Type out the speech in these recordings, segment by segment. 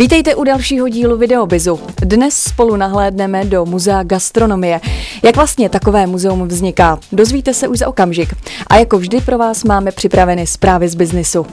Vítejte u dalšího dílu Videobizu. Dnes spolu nahlédneme do muzea gastronomie. Jak vlastně takové muzeum vzniká, dozvíte se už za okamžik. A jako vždy pro vás máme připraveny zprávy z biznisu.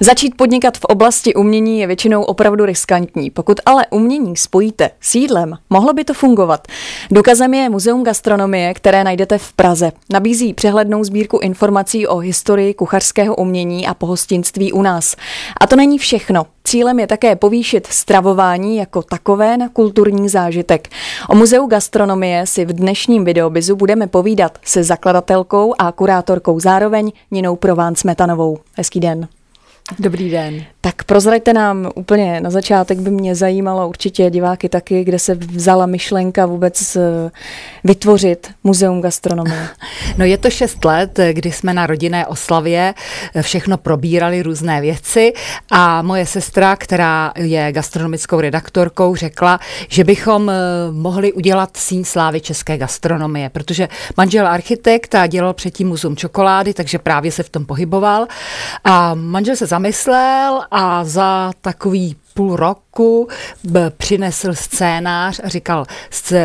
Začít podnikat v oblasti umění je většinou opravdu riskantní. Pokud ale umění spojíte s jídlem, mohlo by to fungovat. Důkazem je Muzeum gastronomie, které najdete v Praze. Nabízí přehlednou sbírku informací o historii kuchařského umění a pohostinství u nás. A to není všechno. Cílem je také povýšit stravování jako takové na kulturní zážitek. O muzeu gastronomie si v dnešním videobizu budeme povídat se zakladatelkou a kurátorkou zároveň Ninou Prován Smetanovou. Hezký den. Dobrý den. Tak prozraďte nám úplně na začátek by mě zajímalo určitě diváky taky, kde se vzala myšlenka vůbec eh, vytvořit muzeum gastronomie. No je to šest let, kdy jsme na rodinné oslavě eh, všechno probírali různé věci a moje sestra, která je gastronomickou redaktorkou, řekla, že bychom eh, mohli udělat síň slávy české gastronomie, protože manžel architekt a dělal předtím muzeum čokolády, takže právě se v tom pohyboval a manžel se zamyslel a za takový půl roku přinesl scénář a říkal,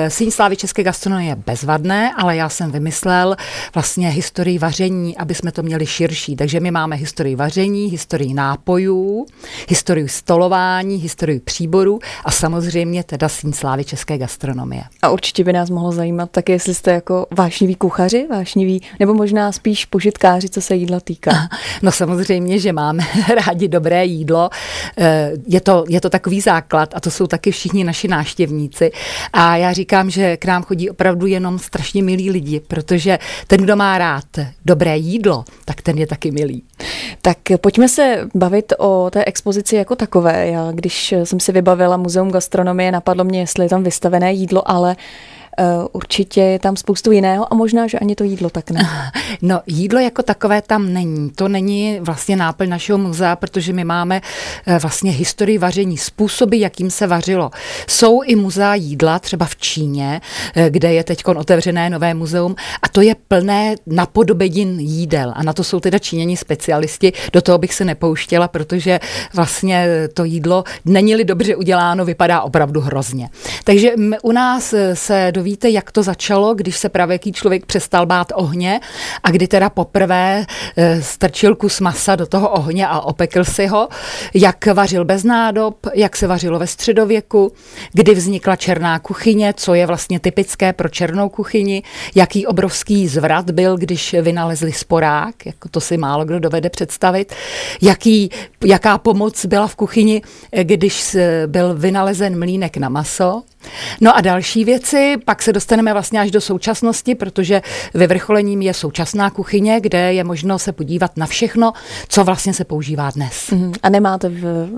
Síň slávy české gastronomie je bezvadné, ale já jsem vymyslel vlastně historii vaření, aby jsme to měli širší. Takže my máme historii vaření, historii nápojů, historii stolování, historii příborů a samozřejmě teda Síň slávy české gastronomie. A určitě by nás mohlo zajímat tak, jestli jste jako vášniví kuchaři, vášniví, nebo možná spíš požitkáři, co se jídla týká. No samozřejmě, že máme rádi dobré jídlo. Eh, je to je to takový základ a to jsou taky všichni naši náštěvníci. A já říkám, že k nám chodí opravdu jenom strašně milí lidi, protože ten, kdo má rád dobré jídlo, tak ten je taky milý. Tak pojďme se bavit o té expozici jako takové. Já, když jsem si vybavila Muzeum gastronomie, napadlo mě, jestli je tam vystavené jídlo, ale určitě je tam spoustu jiného a možná, že ani to jídlo tak ne. No, jídlo jako takové tam není. To není vlastně náplň našeho muzea, protože my máme eh, vlastně historii vaření, způsoby, jakým se vařilo. Jsou i muzea jídla, třeba v Číně, eh, kde je teď otevřené nové muzeum a to je plné napodobedin jídel a na to jsou teda číněni specialisti. Do toho bych se nepouštěla, protože vlastně to jídlo není-li dobře uděláno, vypadá opravdu hrozně. Takže u nás se doví víte, jak to začalo, když se pravěký člověk přestal bát ohně a kdy teda poprvé eh, strčil kus masa do toho ohně a opekl si ho, jak vařil bez nádob, jak se vařilo ve středověku, kdy vznikla černá kuchyně, co je vlastně typické pro černou kuchyni, jaký obrovský zvrat byl, když vynalezli sporák, jako to si málo kdo dovede představit, jaký, jaká pomoc byla v kuchyni, eh, když byl vynalezen mlínek na maso, No a další věci, pak se dostaneme vlastně až do současnosti, protože vyvrcholením je současná kuchyně, kde je možno se podívat na všechno, co vlastně se používá dnes. Mhm. A nemáte v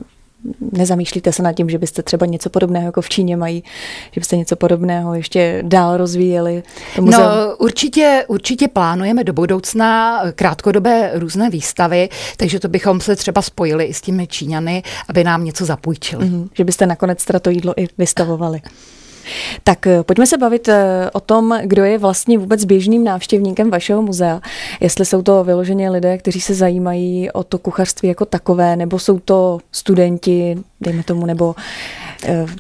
nezamýšlíte se nad tím, že byste třeba něco podobného jako v Číně mají, že byste něco podobného ještě dál rozvíjeli? No určitě, určitě plánujeme do budoucna krátkodobé různé výstavy, takže to bychom se třeba spojili i s těmi Číňany, aby nám něco zapůjčili. Mm-hmm, že byste nakonec teda to jídlo i vystavovali. Tak eh, pojďme se bavit eh, o tom, kdo je vlastně vůbec běžným návštěvníkem vašeho muzea. Jestli jsou to vyloženě lidé, kteří se zajímají o to kuchařství jako takové, nebo jsou to studenti, dejme tomu, nebo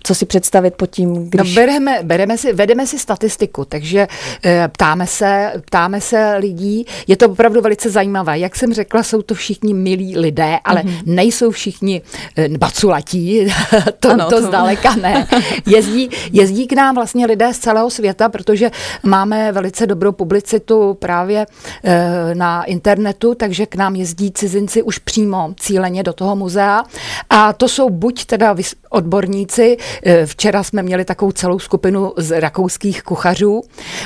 co si představit pod tím, no, když... No, bereme, bereme si, vedeme si statistiku, takže eh, ptáme se, ptáme se lidí. Je to opravdu velice zajímavé. Jak jsem řekla, jsou to všichni milí lidé, ale mm-hmm. nejsou všichni eh, baculatí, to, ano, to, to zdaleka ne. Jezdí, jezdí k nám vlastně lidé z celého světa, protože máme velice dobrou publicitu právě na internetu, takže k nám jezdí cizinci už přímo cíleně do toho muzea. A to jsou buď teda odborníci, Němci. Eh, včera jsme měli takovou celou skupinu z rakouských kuchařů,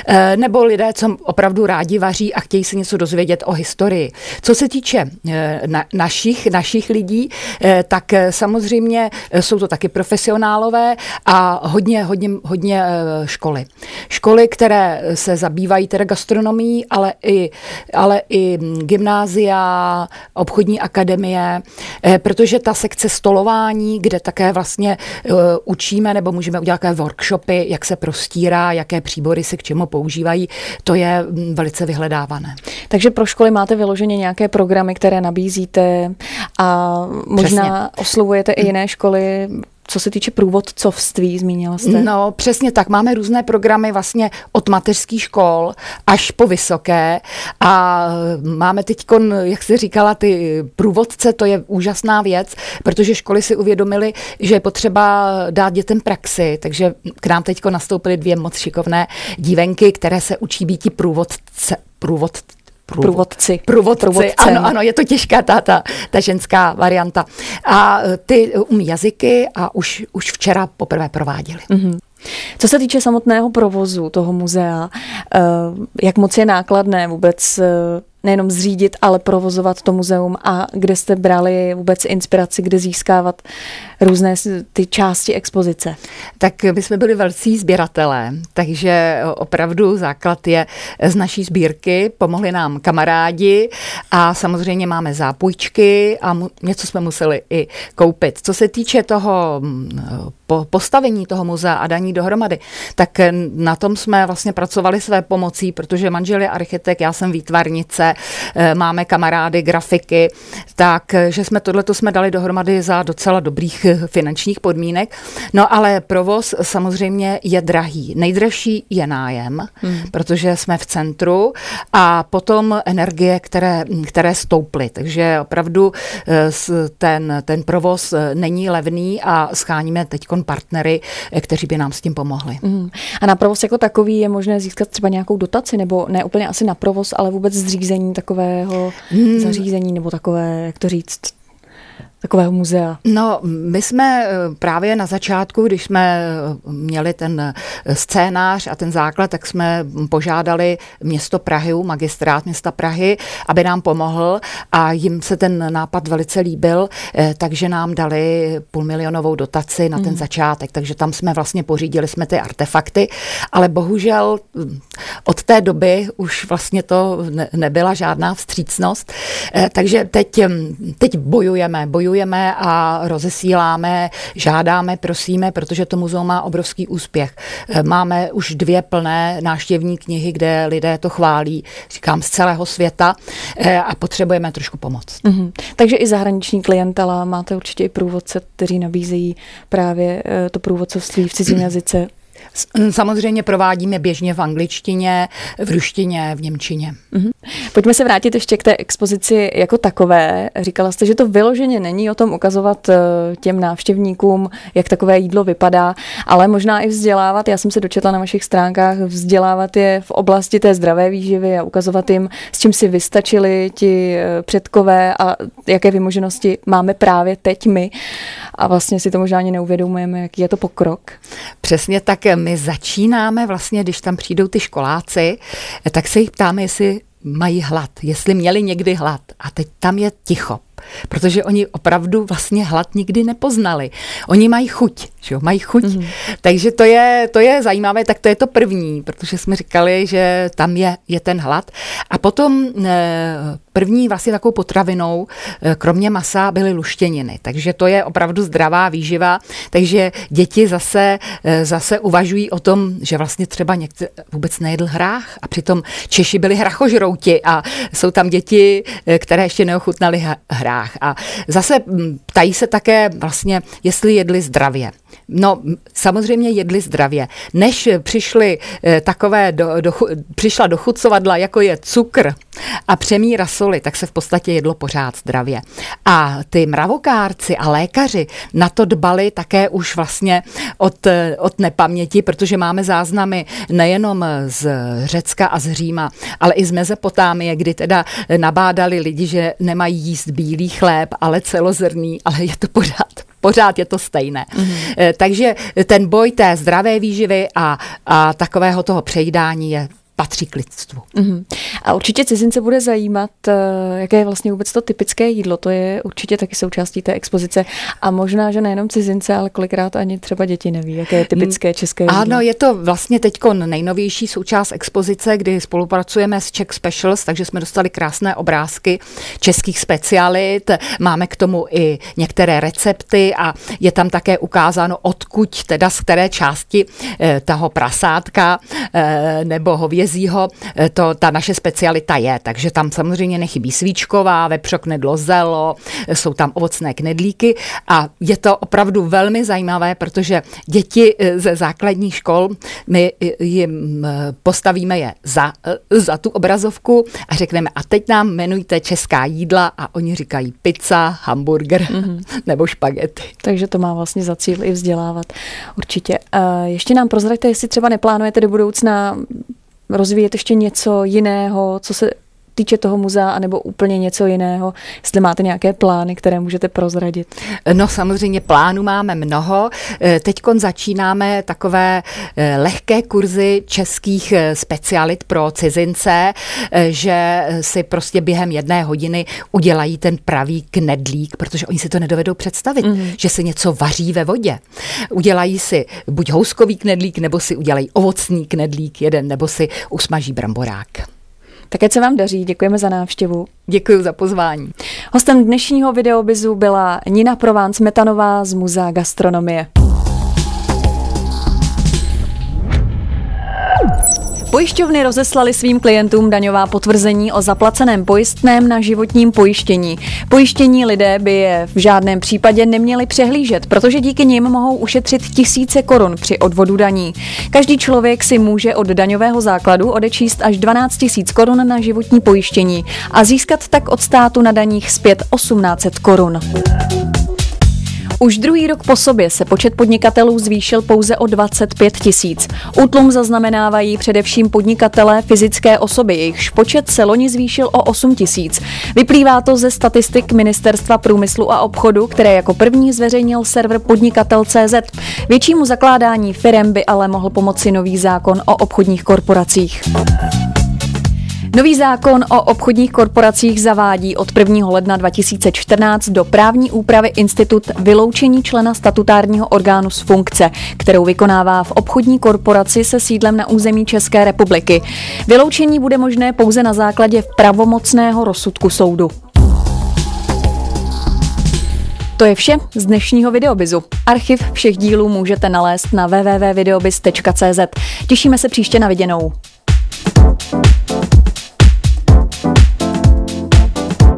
eh, nebo lidé, co opravdu rádi vaří a chtějí se něco dozvědět o historii. Co se týče eh, na, našich, našich lidí, tak samozřejmě jsou to taky profesionálové a hodně, hodně, hodně školy. Školy, které se zabývají teda gastronomií, ale i, ale i gymnázia, obchodní akademie, protože ta sekce stolování, kde také vlastně učíme nebo můžeme udělat nějaké workshopy, jak se prostírá, jaké příbory se k čemu používají, to je mm, velice vyhledávané. Takže pro školy máte vyloženě nějaké programy, které nabízíte a možná Přesně. oslovujete i jiné školy co se týče průvodcovství, zmínila jste? No, přesně tak. Máme různé programy vlastně od mateřských škol až po vysoké a máme teď, jak jsi říkala, ty průvodce, to je úžasná věc, protože školy si uvědomily, že je potřeba dát dětem praxi, takže k nám teď nastoupily dvě moc šikovné dívenky, které se učí být průvodce, průvod, Průvodci. Průvodci, Průvodcem. ano, ano, je to těžká ta, ta, ta ženská varianta. A e, ty umí jazyky a už, už včera poprvé prováděli. Mm-hmm. Co se týče samotného provozu toho muzea, e, jak moc je nákladné vůbec nejenom zřídit, ale provozovat to muzeum a kde jste brali vůbec inspiraci, kde získávat různé ty části expozice? Tak my jsme byli velcí sběratelé, takže opravdu základ je z naší sbírky, pomohli nám kamarádi a samozřejmě máme zápůjčky a mu, něco jsme museli i koupit. Co se týče toho po postavení toho muzea a daní dohromady, tak na tom jsme vlastně pracovali své pomocí, protože manžel je architekt, já jsem výtvarnice, eh, máme kamarády, grafiky, takže jsme tohleto jsme dali dohromady za docela dobrých eh, finančních podmínek. No ale provoz samozřejmě je drahý. Nejdražší je nájem, hmm. protože jsme v centru a potom energie, které, které stouply. Takže opravdu eh, ten, ten provoz není levný a scháníme teď partnery, kteří by nám s tím pomohli. Mm. A na provoz jako takový je možné získat třeba nějakou dotaci, nebo ne úplně asi na provoz, ale vůbec zřízení takového mm. zařízení, nebo takové, jak to říct, takového muzea? No, my jsme eh, právě na začátku, když jsme eh, měli ten eh, scénář a ten základ, tak jsme požádali město Prahy, magistrát města Prahy, aby nám pomohl a jim se ten nápad velice líbil, takže nám dali půlmilionovou dotaci na ten mm. začátek, takže tam jsme vlastně pořídili jsme ty artefakty, ale bohužel hm, od té doby už vlastně to nebyla žádná vstřícnost, takže teď, teď bojujeme, bojujeme a rozesíláme, žádáme, prosíme, protože to muzeum má obrovský úspěch. Eh, máme už dvě plné návštěvní knihy, kde lidé to chválí, říkám, z celého světa eh, a potřebujeme trošku pomoc. Mm-hmm. Takže i zahraniční klientela, máte určitě i průvodce, kteří nabízejí právě eh, to průvodcovství v cizím jazyce. Samozřejmě provádíme běžně v angličtině, v ruštině, v němčině. Mm-hmm. Pojďme se vrátit ještě k té expozici jako takové. Říkala jste, že to vyloženě není o tom ukazovat eh, těm návštěvníkům, jak takové jídlo vypadá, ale možná i vzdělávat. Já jsem se dočetla na vašich stránkách, vzdělávat je v oblasti té zdravé výživy a ukazovat jim, s čím si vystačili ti eh, předkové a jaké vymoženosti máme právě teď my. A vlastně si to možná ani neuvědomujeme, jaký je to pokrok. Přesně tak my začínáme vlastně, když tam přijdou ty školáci, tak se jich ptáme, jestli mají hlad, jestli měli někdy hlad. A teď tam je ticho protože oni opravdu vlastně hlad nikdy nepoznali. Oni mají chuť, že jo, mají chuť. Mm-hmm. Takže to je, to je zajímavé, tak to je to první, protože jsme říkali, že tam je, je ten hlad. A potom eh, první vlastně takovou potravinou, eh, kromě masa, byly luštěniny. Takže to je opravdu zdravá výživa. Takže děti zase, eh, zase uvažují o tom, že vlastně třeba někdo vůbec nejedl hrách a přitom Češi byli hrachožrouti a jsou tam děti, které ještě neochutnali hrách hrách. A zase ptají se také vlastně, jestli jedli zdravě. No, samozřejmě jedli zdravě. Než přišly eh, takové, do, do, přišla dochucovadla, jako je cukr a přemíra soli, tak se v podstatě jedlo pořád zdravě. A ty mravokárci a lékaři na to dbali také už vlastně od, od nepaměti, protože máme záznamy nejenom z Řecka a z Říma, ale i z Mezopotámie, kdy teda nabádali lidi, že nemají jíst bílý chléb, ale celozrný, ale je to pořád pořád je to stejné. Mm-hmm. Takže ten boj té zdravé výživy a, a takového toho přejídání je patří k lidstvu. Mm-hmm. A určitě cizince bude zajímat, eh, jaké je vlastně vůbec to typické jídlo. To je určitě taky součástí té expozice. A možná, že nejenom cizince, ale kolikrát ani třeba děti neví, jaké je typické české jídlo. Ano, je to vlastně teď nejnovější součást expozice, kdy spolupracujeme s Czech Specials, takže jsme dostali krásné obrázky českých specialit. Máme k tomu i některé recepty a je tam také ukázáno, odkud teda z které části eh, toho prasátka eh, nebo hovězího to, ta naše specialita je, takže tam samozřejmě nechybí svíčková, vepřok, nedlo, zelo, jsou tam ovocné knedlíky a je to opravdu velmi zajímavé, protože děti eh, ze základních škol, my jim postavíme je za, za tu obrazovku a řekneme, a teď nám jmenujte česká jídla a oni říkají pizza, hamburger mm-hmm. nebo špagety. Takže to má vlastně za cíl i vzdělávat. Určitě. Ještě nám prozraďte, jestli třeba neplánujete do budoucna rozvíjet ještě něco jiného, co se týče toho muzea, anebo úplně něco jiného, jestli máte nějaké plány, které můžete prozradit? No samozřejmě plánů máme mnoho. Eh, Teď začínáme takové eh, lehké kurzy českých eh, specialit pro cizince, že si prostě během jedné hodiny udělají ten pravý knedlík, protože oni si to nedovedou představit, mm-hmm. že se něco vaří ve vodě. Udělají si buď houskový knedlík, nebo si udělají ovocný knedlík jeden, nebo si usmaží bramborák. Také se vám daří, děkujeme za návštěvu. Děkuji za pozvání. Hostem dnešního videobizu byla Nina Prován Metanová z Muzea gastronomie. Pojišťovny rozeslali svým klientům daňová potvrzení o zaplaceném pojistném na životním pojištění. Pojištění lidé by je v žádném případě neměli přehlížet, protože díky nim mohou ušetřit tisíce korun při odvodu daní. Každý člověk si může od daňového základu odečíst až 12 tisíc korun na životní pojištění a získat tak od státu na daních zpět 1800 korun. Už druhý rok po sobě se počet podnikatelů zvýšil pouze o 25 tisíc. Útlum zaznamenávají především podnikatelé fyzické osoby, jejichž počet se loni zvýšil o 8 tisíc. Vyplývá to ze statistik Ministerstva průmyslu a obchodu, které jako první zveřejnil server podnikatel.cz. Většímu zakládání firem by ale mohl pomoci nový zákon o obchodních korporacích. Nový zákon o obchodních korporacích zavádí od 1. ledna 2014 do právní úpravy institut vyloučení člena statutárního orgánu z funkce, kterou vykonává v obchodní korporaci se sídlem na území České republiky. Vyloučení bude možné pouze na základě pravomocného rozsudku soudu. To je vše z dnešního videobizu. Archiv všech dílů můžete nalézt na www.videobiz.cz. Těšíme se příště na viděnou.